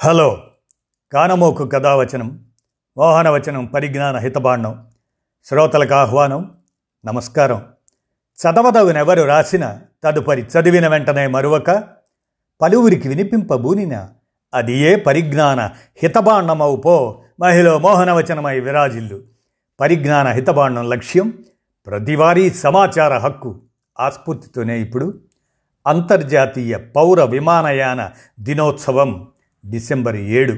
Hello. కానమోకు కథావచనం మోహనవచనం పరిజ్ఞాన హితబాండం శ్రోతలకు ఆహ్వానం నమస్కారం. చదవదవునెవరు రాసిన తదుపరి చదివిన వెంటనే మరువక పలువురికి వినిపింపబూనిన అది ఏ పరిజ్ఞాన హితబాండమవు పో మహిళ మోహనవచనమై విరాజిల్లు. పరిజ్ఞాన హితబాండం లక్ష్యం ప్రతివారీ సమాచార హక్కు ఆస్ఫూర్తితోనే ఇప్పుడు అంతర్జాతీయ పౌర విమానయాన దినోత్సవం. డిసెంబర్ ఏడు.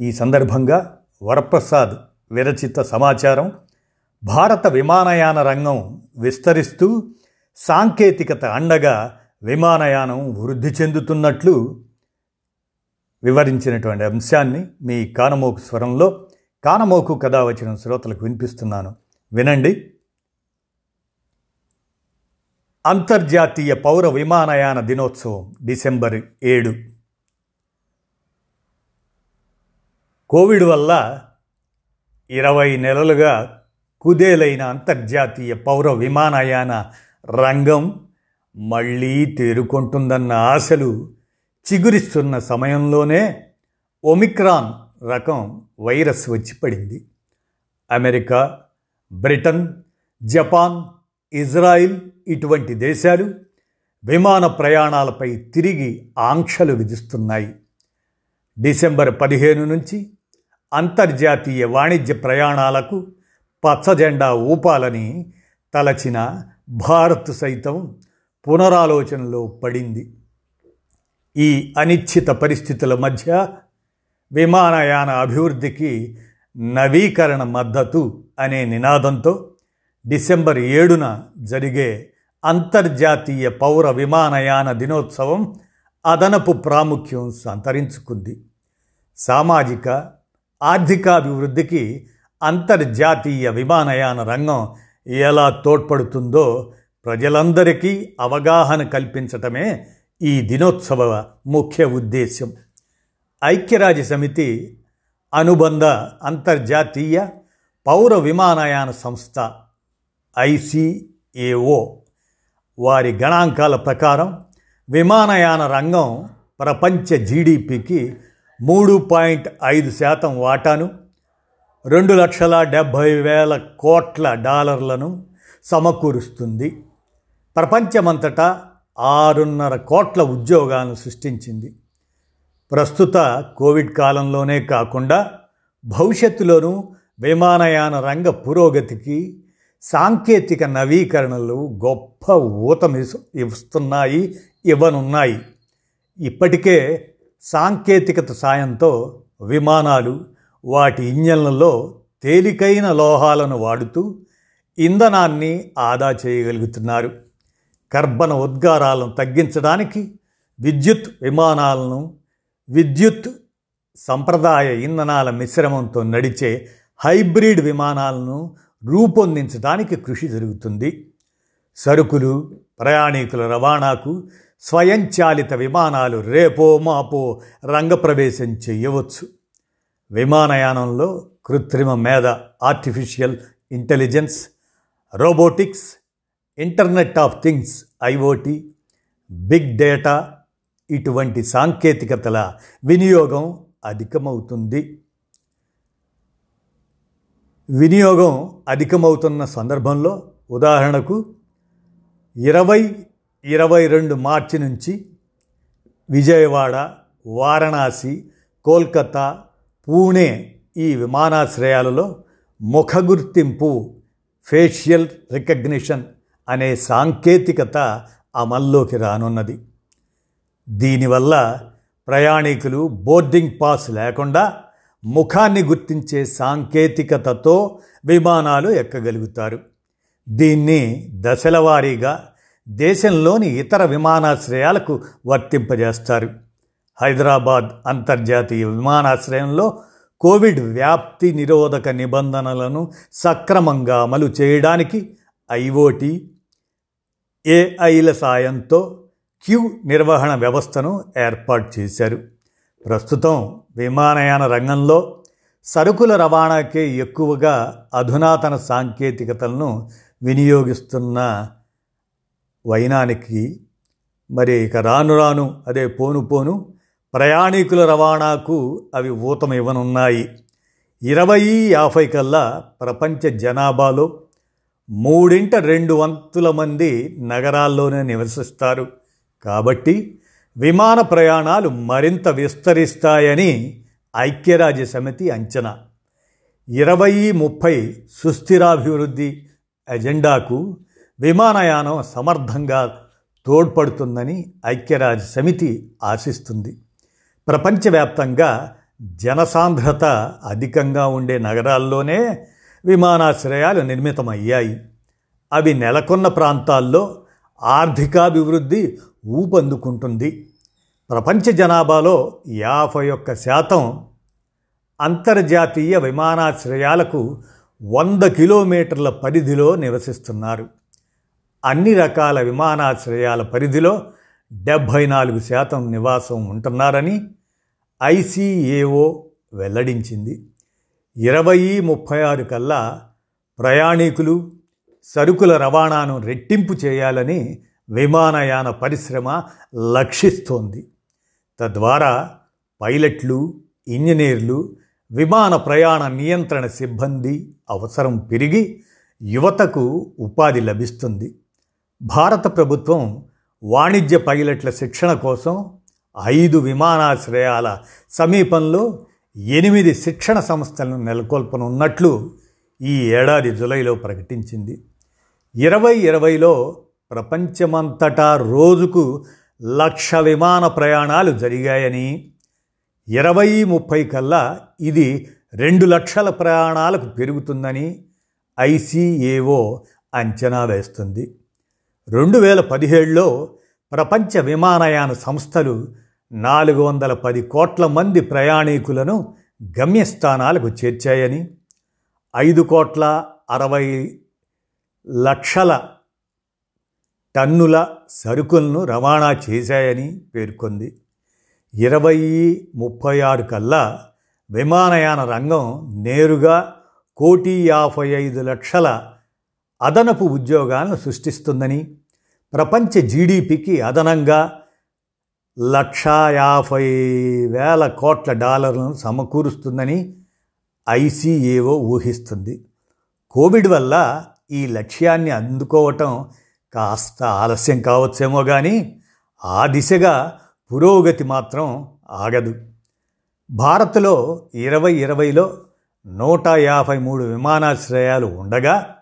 ఈ సందర్భంగా వరప్రసాద్ విరచిత సమాచారం భారత విమానయాన రంగం విస్తరిస్తూ సాంకేతికత అండగా విమానయానం వృద్ధి చెందుతున్నట్లు వివరించినటువంటి అంశాన్ని మీ కానమోకు స్వరంలో కానమోకు కథ వచ్చిన శ్రోతలకు వినిపిస్తున్నాను. వినండి. అంతర్జాతీయ పౌర విమానయాన దినోత్సవం డిసెంబర్ ఏడు. కోవిడ్ వల్ల ఇరవై నెలలుగా కుదేలైన అంతర్జాతీయ పౌర విమానయాన రంగం మళ్ళీ తేరుకుంటుందన్న ఆశలు చిగురిస్తున్న సమయంలోనే ఒమిక్రాన్ రకం వైరస్ వచ్చి పడింది. అమెరికా బ్రిటన్ జపాన్ ఇజ్రాయిల్ ఇటువంటి దేశాలు విమాన ప్రయాణాలపై తిరిగి ఆంక్షలు విధిస్తున్నాయి. డిసెంబర్ పదిహేను నుంచి అంతర్జాతీయ వాణిజ్య ప్రయాణాలకు పచ్చజెండా ఊపాలని తలచిన భారత్ సైతం పునరాలోచనలో పడింది. ఈ అనిశ్చిత పరిస్థితుల మధ్య విమానయాన అభివృద్ధికి నవీకరణ మద్దతు అనే నినాదంతో డిసెంబర్ ఏడున జరిగే అంతర్జాతీయ పౌర విమానయాన దినోత్సవం అదనపు ప్రాముఖ్యం సంతరించుకుంది. సామాజిక ఆర్థికాభివృద్ధికి అంతర్జాతీయ విమానయాన రంగం ఎలా తోడ్పడుతుందో ప్రజలందరికీ అవగాహన కల్పించటమే ఈ దినోత్సవ ముఖ్య ఉద్దేశ్యం. ఐక్యరాజ్య సమితి అనుబంధ అంతర్జాతీయ పౌర విమానయాన సంస్థ ఐసిఏఓ వారి గణాంకాల ప్రకారం విమానయాన రంగం ప్రపంచ జీడిపికి మూడు పాయింట్ ఐదు శాతం వాటాను రెండు లక్షల డెబ్భై వేల కోట్ల డాలర్లను సమకూరుస్తుంది. ప్రపంచమంతటా ఆరున్నర కోట్ల ఉద్యోగాలను సృష్టించింది. ప్రస్తుత కోవిడ్ కాలంలోనే కాకుండా భవిష్యత్తులోనూ విమానయాన రంగ పురోగతికి సాంకేతిక నవీకరణలు గొప్ప ఊతమి ఇస్తున్నాయి ఇవ్వనున్నాయి. ఇప్పటికే సాంకేతికత సాయంతో విమానాలు వాటి ఇంజన్లలో తేలికైన లోహాలను వాడుతూ ఇంధనాన్ని ఆదా చేయగలుగుతున్నారు. కర్బన ఉద్గారాలను తగ్గించడానికి విద్యుత్ విమానాలను విద్యుత్ సంప్రదాయ ఇంధనాల మిశ్రమంతో నడిచే హైబ్రిడ్ విమానాలను రూపొందించడానికి కృషి జరుగుతుంది. సరుకులు ప్రయాణికుల రవాణాకు స్వయంచాలిత విమానాలు రేపో మాపో రంగప్రవేశం చేయవచ్చు. విమానయానంలో కృత్రిమ మేధ artificial intelligence robotics internet of things IoT big data ఇటువంటి సాంకేతికతల వినియోగం అధికమవుతుంది. వినియోగం అధికమవుతున్న సందర్భంలో ఉదాహరణకు ఇరవై ఇరవై రెండు మార్చి నుంచి విజయవాడ వారణాసి కోల్కతా పూణే ఈ విమానాశ్రయాలలో ముఖ గుర్తింపు ఫేషియల్ రికగ్నిషన్ అనే సాంకేతికత అమల్లోకి రానున్నది. దీనివల్ల ప్రయాణికులు బోర్డింగ్ పాస్ లేకుండా ముఖాన్ని గుర్తించే సాంకేతికతతో విమానాలు ఎక్కగలుగుతారు. దీన్ని దశలవారీగా దేశంలోని ఇతర విమానాశ్రయాలకు వర్తింపజేస్తారు. హైదరాబాద్ అంతర్జాతీయ విమానాశ్రయంలో కోవిడ్ వ్యాప్తి నిరోధక నిబంధనలను సక్రమంగా అమలు చేయడానికి ఐఓటి ఏఐల సాయంతో క్యూ నిర్వహణ వ్యవస్థను ఏర్పాటు చేశారు. ప్రస్తుతం విమానయాన రంగంలో సరుకుల రవాణాకే ఎక్కువగా అధునాతన సాంకేతికతలను వినియోగిస్తున్న వైనానికి మరి ఇక రాను రాను అదే పోను పోను ప్రయాణికుల రవాణాకు అవి ఊతం ఇవ్వనున్నాయి ఇరవై యాభై కల్లా ప్రపంచ జనాభాలో మూడింట రెండు వంతుల మంది నగరాల్లోనే నివసిస్తారు. కాబట్టి విమాన ప్రయాణాలు మరింత విస్తరిస్తాయని ఐక్యరాజ్య సమితి అంచనా. ఇరవై ముప్పై సుస్థిరాభివృద్ధి ఎజెండాకు విమానయానం సమర్థంగా తోడ్పడుతుందని ఐక్యరాజ్య సమితి ఆశిస్తుంది. ప్రపంచవ్యాప్తంగా జనసాంద్రత అధికంగా ఉండే నగరాల్లోనే విమానాశ్రయాలు నిర్మితమయ్యాయి. అవి నెలకొన్న ప్రాంతాల్లో ఆర్థికాభివృద్ధి ఊపందుకుంటుంది. ప్రపంచ జనాభాలో యాభై ఒక్క శాతం అంతర్జాతీయ విమానాశ్రయాలకు వంద కిలోమీటర్ల పరిధిలో నివసిస్తున్నారు. అన్ని రకాల విమానాశ్రయాల పరిధిలో డెబ్భై నాలుగు శాతం నివాసం ఉంటున్నారని ఐసీఏఓ వెల్లడించింది. ఇరవై ముప్పై ఆరు కల్లా ప్రయాణికులు సరుకుల రవాణాను రెట్టింపు చేయాలని విమానయాన పరిశ్రమ లక్షిస్తోంది. తద్వారా పైలట్లు ఇంజనీర్లు విమాన ప్రయాణ నియంత్రణ సిబ్బంది అవసరం పెరిగి యువతకు ఉపాధి లభిస్తుంది. భారత ప్రభుత్వం వాణిజ్య పైలట్ల శిక్షణ కోసం ఐదు విమానాశ్రయాల సమీపంలో ఎనిమిది శిక్షణ సంస్థలను నెలకొల్పనున్నట్లు ఈ ఏడాది జులైలో ప్రకటించింది. ఇరవై ఇరవైలో ప్రపంచమంతటా రోజుకు లక్ష విమాన ప్రయాణాలు జరిగాయని ఇరవై ముప్పై కల్లా ఇది రెండు లక్షల ప్రయాణాలకు పెరుగుతుందని ఐసీఏఓ అంచనా వేస్తుంది. రెండు వేల పదిహేడులో ప్రపంచ విమానయాన సంస్థలు నాలుగు వందల పది కోట్ల మంది ప్రయాణికులను గమ్యస్థానాలకు చేర్చాయని ఐదు కోట్ల అరవై లక్షల టన్నుల సరుకులను రవాణా చేశాయని పేర్కొంది. ఇరవై ముప్పై ఆరు కల్లా విమానయాన రంగం నేరుగా కోటి యాభై ఐదు లక్షల అదనపు ఉద్యోగాలను సృష్టిస్తుందని ప్రపంచ జీడిపికి అదనంగా లక్షా యాభై వేల కోట్ల డాలర్లను సమకూరుస్తుందని ఐసీఏఓ ఊహిస్తుంది. కోవిడ్ వల్ల ఈ లక్ష్యాన్ని అందుకోవటం కాస్త ఆలస్యం కావచ్చేమో కానీ ఆ దిశగా పురోగతి మాత్రం ఆగదు. భారత్లో ఇరవై ఇరవైలో నూట యాభై మూడు విమానాశ్రయాలు ఉండగా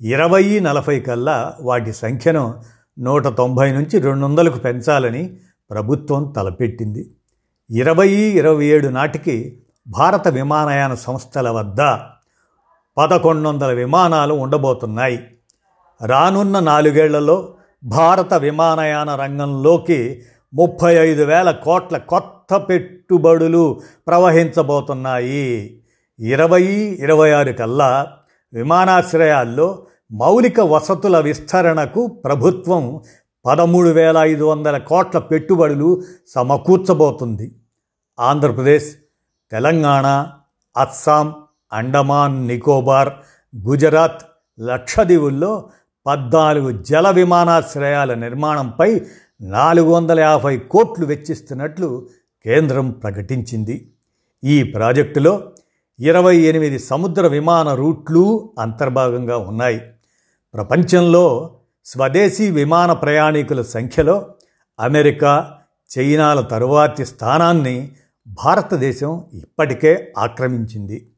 ఇరవై నలభై కల్లా వాటి సంఖ్యను నూట తొంభై నుంచి రెండు వందలకు పెంచాలని ప్రభుత్వం తలపెట్టింది. ఇరవై ఇరవై ఏడు నాటికి భారత విమానయాన సంస్థల వద్ద పదకొండు వందల విమానాలు ఉండబోతున్నాయి. రానున్న నాలుగేళ్ళలో భారత విమానయాన రంగంలోకి ముప్పై ఐదు వేల కోట్ల కొత్త పెట్టుబడులు ప్రవహించబోతున్నాయి. ఇరవై ఇరవై ఆరు కల్లా విమానాశ్రయాల్లో మౌలిక వసతుల విస్తరణకు ప్రభుత్వం పదమూడు వేల ఐదు వందల కోట్ల పెట్టుబడులు సమకూర్చబోతుంది. ఆంధ్రప్రదేశ్ తెలంగాణ అస్సాం అండమాన్ నికోబార్ గుజరాత్ లక్షదీవుల్లో పద్నాలుగు జల విమానాశ్రయాల నిర్మాణంపై నాలుగు వందల యాభై కోట్లు వెచ్చిస్తున్నట్లు కేంద్రం ప్రకటించింది. ఈ ప్రాజెక్టులో ఇరవై ఎనిమిది సముద్ర విమాన రూట్లు అంతర్భాగంగా ఉన్నాయి. ప్రపంచంలో స్వదేశీ విమాన ప్రయాణికుల సంఖ్యలో అమెరికా చైనాల తరువాతి స్థానాన్ని భారతదేశం ఇప్పటికే ఆక్రమించింది.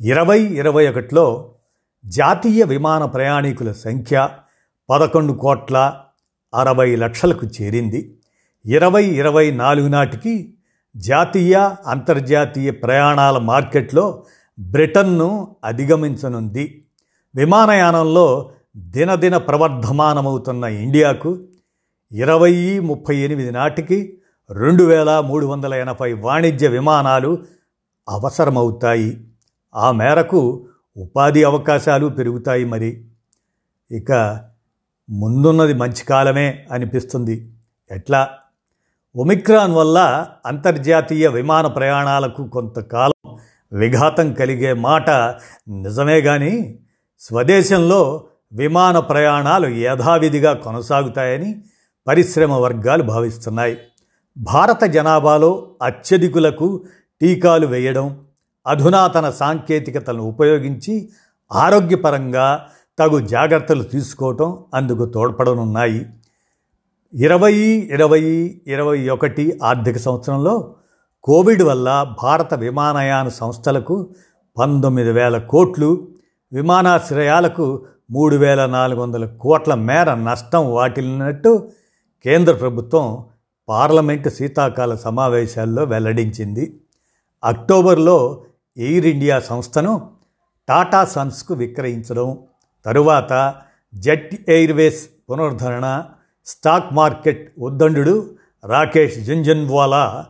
ఇరవై ఇరవై ఒకటిలో జాతీయ విమాన ప్రయాణికుల సంఖ్య పదకొండు కోట్ల అరవై లక్షలకు చేరింది. ఇరవై ఇరవై నాలుగు నాటికి జాతీయ అంతర్జాతీయ ప్రయాణాల మార్కెట్లో బ్రిటన్ను అధిగమించనుంది. విమానయానంలో దినదిన ప్రవర్ధమానమవుతున్న ఇండియాకు ఇరవై ముప్పై ఎనిమిది నాటికి రెండు వేల మూడు వందల ఎనభై వాణిజ్య విమానాలు అవసరమవుతాయి. ఆ మేరకు ఉపాధి అవకాశాలు పెరుగుతాయి మరి. ఇక ముందున్నది మంచి కాలమే అనిపిస్తుంది. ఎట్లా? ఒమిక్రాన్ వల్ల అంతర్జాతీయ విమాన ప్రయాణాలకు కొంతకాలం విఘాతం కలిగే మాట నిజమే కానీ స్వదేశంలో విమాన ప్రయాణాలు యథావిధిగా కొనసాగుతాయని పరిశ్రమ వర్గాలు భావిస్తున్నాయి. భారత జనాభాలో అత్యధికులకు టీకాలు వేయడం అధునాతన సాంకేతికతలను ఉపయోగించి ఆరోగ్యపరంగా తగు జాగ్రత్తలు తీసుకోవటం అందుకు తోడ్పడనున్నాయి. ఇరవై ఇరవై ఇరవై ఒకటి ఆర్థిక సంవత్సరంలో కోవిడ్ వల్ల భారత విమానయాన సంస్థలకు పంతొమ్మిది వేల కోట్లు విమానాశ్రయాలకు మూడు వేల నాలుగు వందల కోట్ల మేర నష్టం వాటిల్లినట్టు కేంద్ర ప్రభుత్వం పార్లమెంటు శీతాకాల సమావేశాల్లో వెల్లడించింది. అక్టోబర్లో ఎయిర్ ఇండియా సంస్థను టాటా సన్స్కు విక్రయించడం తరువాత జెట్ ఎయిర్వేస్ పునరుద్ధరణ స్టాక్ మార్కెట్ ఉద్దండు రాకేష్ జుంజన్వాలా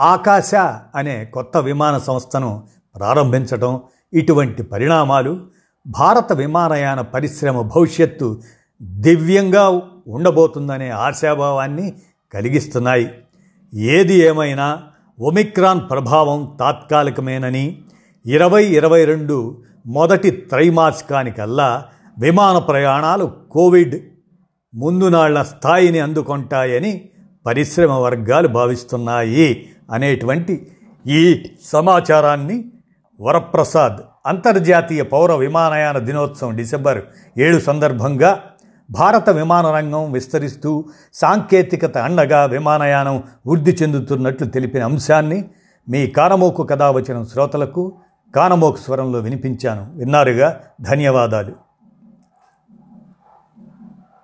ఆకాశ అనే కొత్త విమాన సంస్థను ప్రారంభించడం ఇటువంటి పరిణామాలు భారత విమానయాన పరిశ్రమ భవిష్యత్తు దివ్యంగా ఉండబోతుందనే ఆశాభావాన్ని కలిగిస్తున్నాయి. ఏది ఏమైనా ఒమిక్రాన్ ప్రభావం తాత్కాలికమేనని ఇరవై ఇరవై రెండు మొదటి త్రైమాసికానికల్లా విమాన ప్రయాణాలు కోవిడ్ ముందునాళ్ళ స్థాయిని అందుకుంటాయని పరిశ్రమ వర్గాలు భావిస్తున్నాయి అనేటువంటి ఈ సమాచారాన్ని వరప్రసాద్ అంతర్జాతీయ పౌర విమానయాన దినోత్సవం డిసెంబర్ ఏడు సందర్భంగా భారత విమాన రంగం విస్తరిస్తూ సాంకేతికత అండగా విమానయానం వృద్ధి చెందుతున్నట్లు తెలిపిన అంశాన్ని మీ కానమోకు కథావచనం శ్రోతలకు కానమోకు స్వరంలో వినిపించాను. విన్నారుగా? ధన్యవాదాలు.